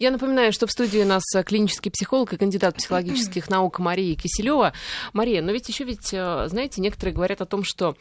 Я напоминаю, что в студии у нас клинический психолог и кандидат психологических наук Мария Киселева. Мария, но ведь еще ведь, э, знаете, некоторые говорят о том, что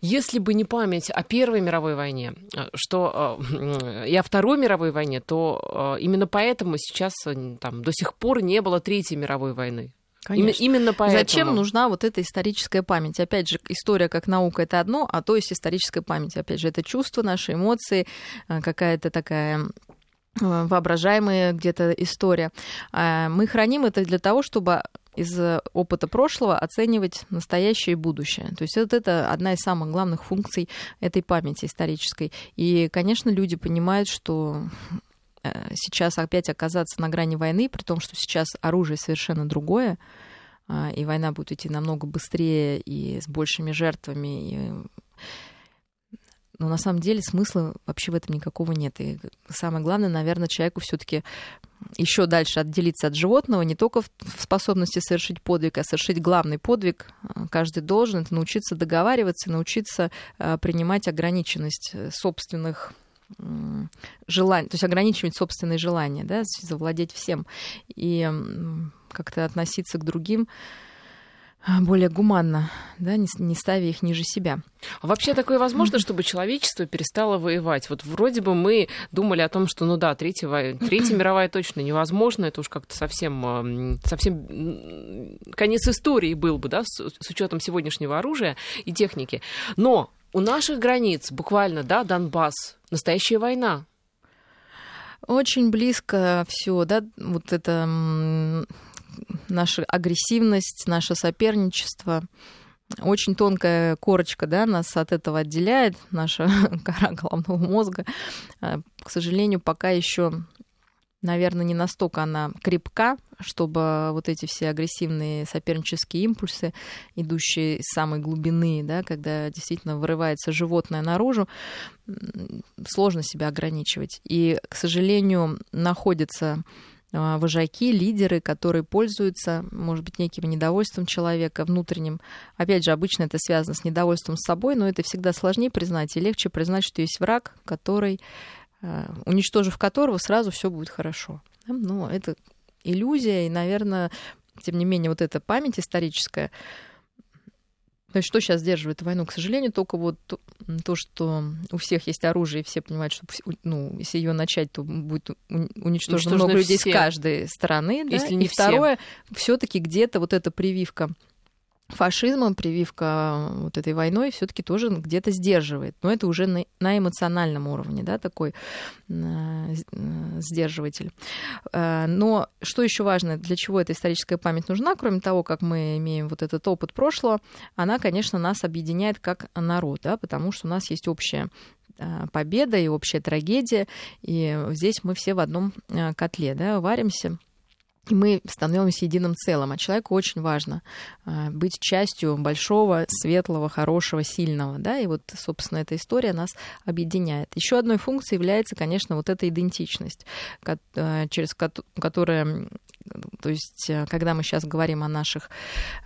если бы не память о Первой мировой войне, э, что э, и о Второй мировой войне, то именно поэтому сейчас там до сих пор не было Третьей мировой войны. Конечно. Именно поэтому. Зачем нужна вот эта историческая память? Опять же, история как наука это одно, а то есть историческая память. Опять же, это чувства, наши эмоции, какая-то такая Э, воображаемая где-то история. А, мы храним это для того, чтобы из опыта прошлого оценивать настоящее и будущее. То есть вот это одна из самых главных функций этой памяти исторической. И, конечно, люди понимают, что э, сейчас опять оказаться на грани войны, при том, что сейчас оружие совершенно другое, и война будет идти намного быстрее и с большими жертвами, и но на самом деле смысла вообще в этом никакого нет. И самое главное, наверное, человеку все-таки еще дальше отделиться от животного, не только в способности совершить подвиг, а совершить главный подвиг. Каждый должен это научиться договариваться, научиться а, принимать ограниченность э, собственных желаний, то есть ограничивать собственные желания, да, завладеть всем и как-то относиться к другим более гуманно, да, не, не ставя их ниже себя. А вообще такое возможно, чтобы человечество перестало воевать? Вот вроде бы мы думали о том, что, ну да, Третья, третья мировая точно невозможно, это уж как-то совсем, совсем конец истории был бы, да, с, с учетом сегодняшнего оружия и техники. Но у наших границ буквально, да, Донбасс, настоящая война. Очень близко все, да, вот это наша агрессивность, наше соперничество. Очень тонкая корочка да, нас от этого отделяет, наша кора головного мозга. А, к сожалению, пока еще, наверное, не настолько она крепка, чтобы вот эти все агрессивные сопернические импульсы, идущие из самой глубины, да, когда действительно вырывается животное наружу, сложно себя ограничивать. И, к сожалению, находится вожаки, лидеры, которые пользуются, может быть, неким недовольством человека внутренним. Опять же, обычно это связано с недовольством с собой, но это всегда сложнее признать и легче признать, что есть враг, который, а, уничтожив которого, сразу все будет хорошо. Но это иллюзия, и, наверное, тем не менее, вот эта память историческая, то есть что сейчас сдерживает войну? К сожалению, только вот то, что у всех есть оружие, и все понимают, что ну, если ее начать, то будет уничтожено много людей все. с каждой стороны. Да? Если не и все. второе, все-таки где-то вот эта прививка фашизмом, прививка вот этой войной все-таки тоже где-то сдерживает. Но это уже на, на эмоциональном уровне, да, такой э, сдерживатель. Э, но что еще важно, для чего эта историческая память нужна, кроме того, как мы имеем вот этот опыт прошлого, она, конечно, нас объединяет как народ, да, потому что у нас есть общая э, победа и общая трагедия, и здесь мы все в одном э, котле, да, варимся мы становимся единым целым. А человеку очень важно а, быть частью большого, светлого, хорошего, сильного. Да? И вот, собственно, эта история нас объединяет. Еще одной функцией является, конечно, вот эта идентичность, а, через которую то есть, э, когда мы сейчас говорим о наших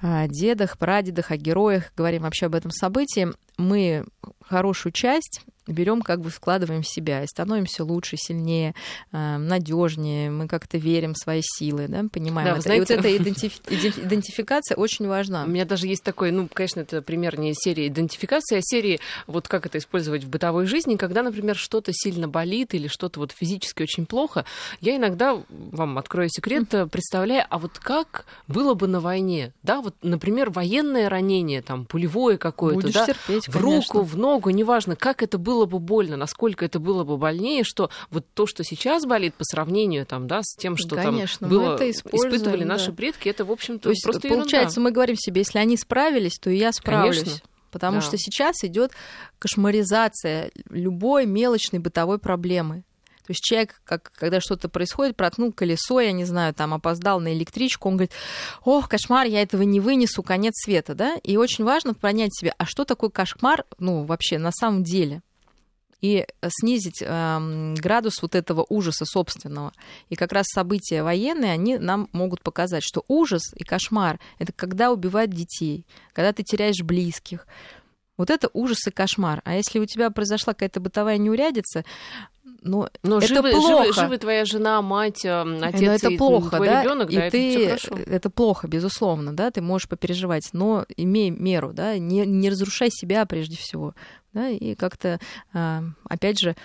а, дедах, прадедах, о героях, говорим вообще об этом событии, мы хорошую часть берем, как бы складываем в себя и становимся лучше, сильнее, э, надежнее, мы как-то верим в свои силы, да, понимаем да, это. Знаете, и вот эта идентиф... идентификация очень важна. У меня даже есть такой, ну, конечно, это пример не серии идентификации, а серии, вот как это использовать в бытовой жизни, когда, например, что-то сильно болит или что-то вот физически очень плохо, я иногда, вам открою секрет, представляю, а вот как было бы на войне, да, вот, например, военное ранение, там, пулевое какое-то, да, терпеть, в руку, в ногу, неважно, как это было было бы больно, насколько это было бы больнее, что вот то, что сейчас болит по сравнению там, да, с тем, что Конечно, там было, это испытывали да. наши предки, это, в общем-то, то есть, просто Получается, ерунда. мы говорим себе, если они справились, то и я справлюсь. Конечно. Потому да. что сейчас идет кошмаризация любой мелочной бытовой проблемы. То есть человек, как, когда что-то происходит, проткнул колесо, я не знаю, там опоздал на электричку, он говорит, ох, кошмар, я этого не вынесу, конец света, да? И очень важно понять себе, а что такое кошмар, ну, вообще, на самом деле? И снизить э, градус вот этого ужаса собственного. И как раз события военные, они нам могут показать, что ужас и кошмар — это когда убивают детей, когда ты теряешь близких. Вот это ужас и кошмар. А если у тебя произошла какая-то бытовая неурядица, но, но это живы, плохо. Живы, живы твоя жена, мать, э, отец но это и плохо, твой да? ребенок, и да, ты, это. Это плохо, безусловно, да, ты можешь попереживать, но имей меру, да, не, не разрушай себя прежде всего, да, и как-то, а, опять же,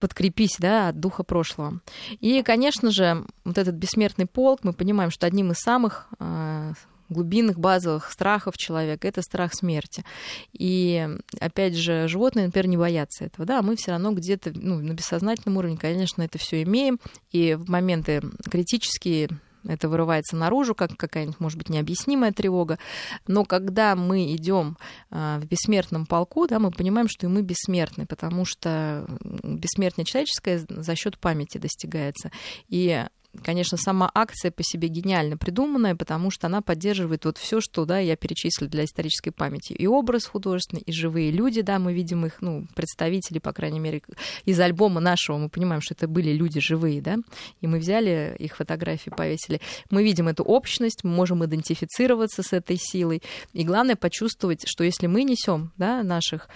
подкрепись, да, от духа прошлого. И, конечно же, вот этот бессмертный полк, мы понимаем, что одним из самых а, глубинных базовых страхов человека это страх смерти. И опять же, животные, например, не боятся этого, да, а мы все равно где-то ну, на бессознательном уровне, конечно, это все имеем. И в моменты критические это вырывается наружу, как какая-нибудь, может быть, необъяснимая тревога. Но когда мы идем в бессмертном полку, да, мы понимаем, что и мы бессмертны, потому что бессмертие человеческое за счет памяти достигается. И конечно, сама акция по себе гениально придуманная, потому что она поддерживает вот все, что да, я перечислила для исторической памяти. И образ художественный, и живые люди, да, мы видим их, ну, представители, по крайней мере, из альбома нашего, мы понимаем, что это были люди живые, да, и мы взяли их фотографии, повесили. Мы видим эту общность, мы можем идентифицироваться с этой силой. И главное почувствовать, что если мы несем, да, наших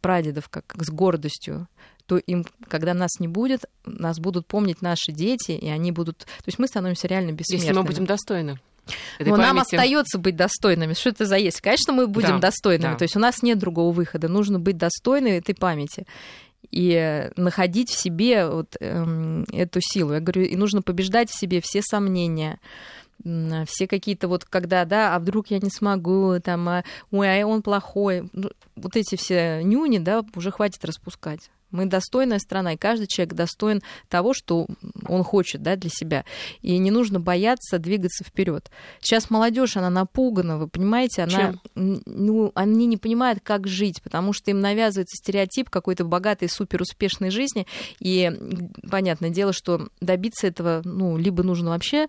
прадедов как с гордостью, то им, когда нас не будет, нас будут помнить наши дети, и они будут... То есть мы становимся реально бессмертными. Если мы будем достойны. Но нам остается быть достойными. Что это за есть? Конечно, мы будем да, достойными. Да. То есть у нас нет другого выхода. Нужно быть достойными этой памяти и находить в себе вот эм, эту силу. Я говорю, и нужно побеждать в себе все сомнения, все какие-то вот, когда, да, а вдруг я не смогу, там, а, ой, а он плохой. Ну, вот эти все нюни, да, уже хватит распускать. Мы достойная страна, и каждый человек достоин того, что он хочет да, для себя. И не нужно бояться двигаться вперед. Сейчас молодежь, она напугана, вы понимаете, она, ну, они не понимают, как жить, потому что им навязывается стереотип какой-то богатой, суперуспешной жизни. И понятное дело, что добиться этого, ну, либо нужно вообще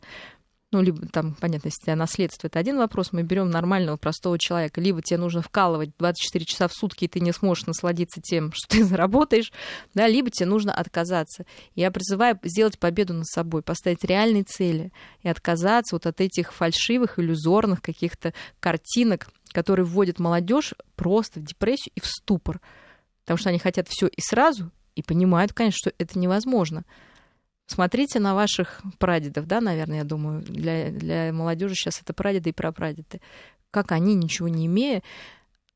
ну, либо там, понятно, если наследство, это один вопрос, мы берем нормального, простого человека, либо тебе нужно вкалывать 24 часа в сутки, и ты не сможешь насладиться тем, что ты заработаешь, да, либо тебе нужно отказаться. Я призываю сделать победу над собой, поставить реальные цели и отказаться вот от этих фальшивых, иллюзорных каких-то картинок, которые вводят молодежь просто в депрессию и в ступор, потому что они хотят все и сразу, и понимают, конечно, что это невозможно. Смотрите на ваших прадедов, да, наверное, я думаю, для, для молодежи сейчас это прадеды и прапрадеды. Как они, ничего не имея,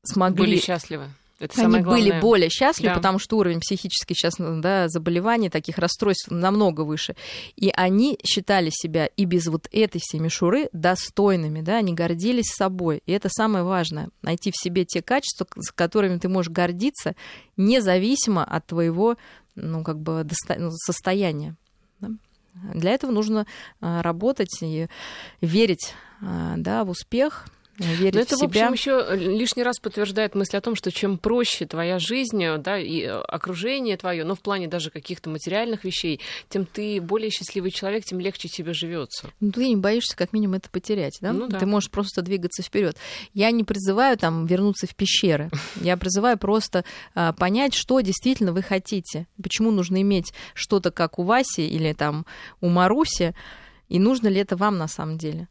смогли... Были счастливы. Это они были более счастливы, Да. потому что уровень психических сейчас да, заболеваний, таких расстройств намного выше. И они считали себя и без вот этой всей мишуры достойными, да, они гордились собой. И это самое важное, найти в себе те качества, с которыми ты можешь гордиться, независимо от твоего ну, как бы, досто- ну, состояния. Да. Для этого нужно а, работать и верить а, да, в успех, верить Но это, в в себя. общем, еще лишний раз подтверждает мысль о том, что чем проще твоя жизнь, да, и окружение твое, но в плане даже каких-то материальных вещей, тем ты более счастливый человек, тем легче тебе живется. Ну, ты не боишься как минимум это потерять, да? Ну да. Ты можешь просто двигаться вперед. Я не призываю там вернуться в пещеры. Я призываю просто а, понять, что действительно вы хотите. Почему нужно иметь что-то как у Васи или там у Маруси, и нужно ли это вам на самом деле.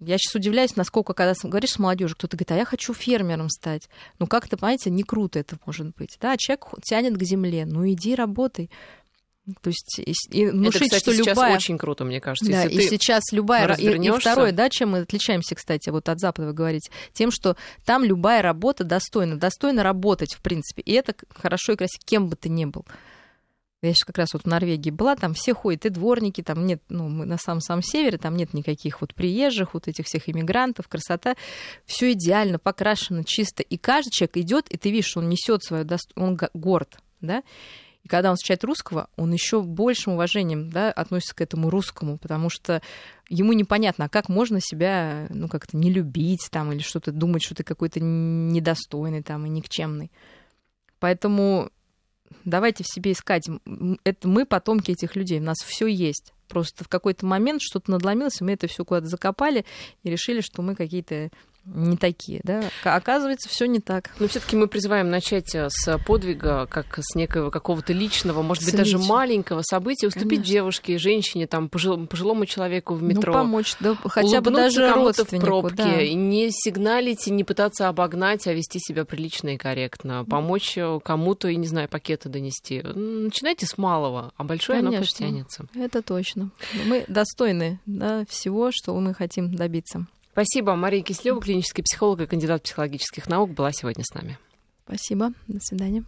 Я сейчас удивляюсь, насколько, когда говоришь с молодежью, кто-то говорит, а я хочу фермером стать. Ну, как-то, понимаете, не круто это может быть. Да, человек тянет к земле, ну, иди работай. То есть и, внушить, это, кстати, что сейчас любая... очень круто, мне кажется. Да, и сейчас любая... ра- И, и второе, да, чем мы отличаемся, кстати, вот от Запада вы говорите, тем, что там любая работа достойна. Достойно работать, в принципе. И это хорошо и красиво, кем бы ты ни был. Я сейчас как раз вот в Норвегии была, там все ходят, и дворники, там нет, ну, мы на самом-самом севере, там нет никаких вот приезжих, вот этих всех иммигрантов, красота. Все идеально, покрашено, чисто. И каждый человек идет, и ты видишь, что он несет свое он го- горд, да. И когда он встречает русского, он еще большим уважением да, относится к этому русскому, потому что ему непонятно, а как можно себя ну, как-то не любить там, или что-то думать, что ты какой-то недостойный там, и никчемный. Поэтому давайте в себе искать. Это мы потомки этих людей, у нас все есть. Просто в какой-то момент что-то надломилось, и мы это все куда-то закопали и решили, что мы какие-то не такие, да. Оказывается, все не так. Но все-таки мы призываем начать э, с подвига, как с некого какого-то личного, может быть, даже маленького события, уступить Конечно. девушке, женщине, там, пожилому, пожилому человеку в ну, метро. Ну, помочь, да, хотя бы даже родственнику. в пробке, да. не сигналить, и не пытаться обогнать, а вести себя прилично и корректно. Помочь э, кому-то, и, не знаю, пакеты донести. Начинайте с малого, а большое Конечно. оно потянется. Это точно. Мы достойны да, всего, что мы хотим добиться. Спасибо. Мария Кислева, клинический психолог и кандидат психологических наук, была сегодня с нами. Спасибо. До свидания.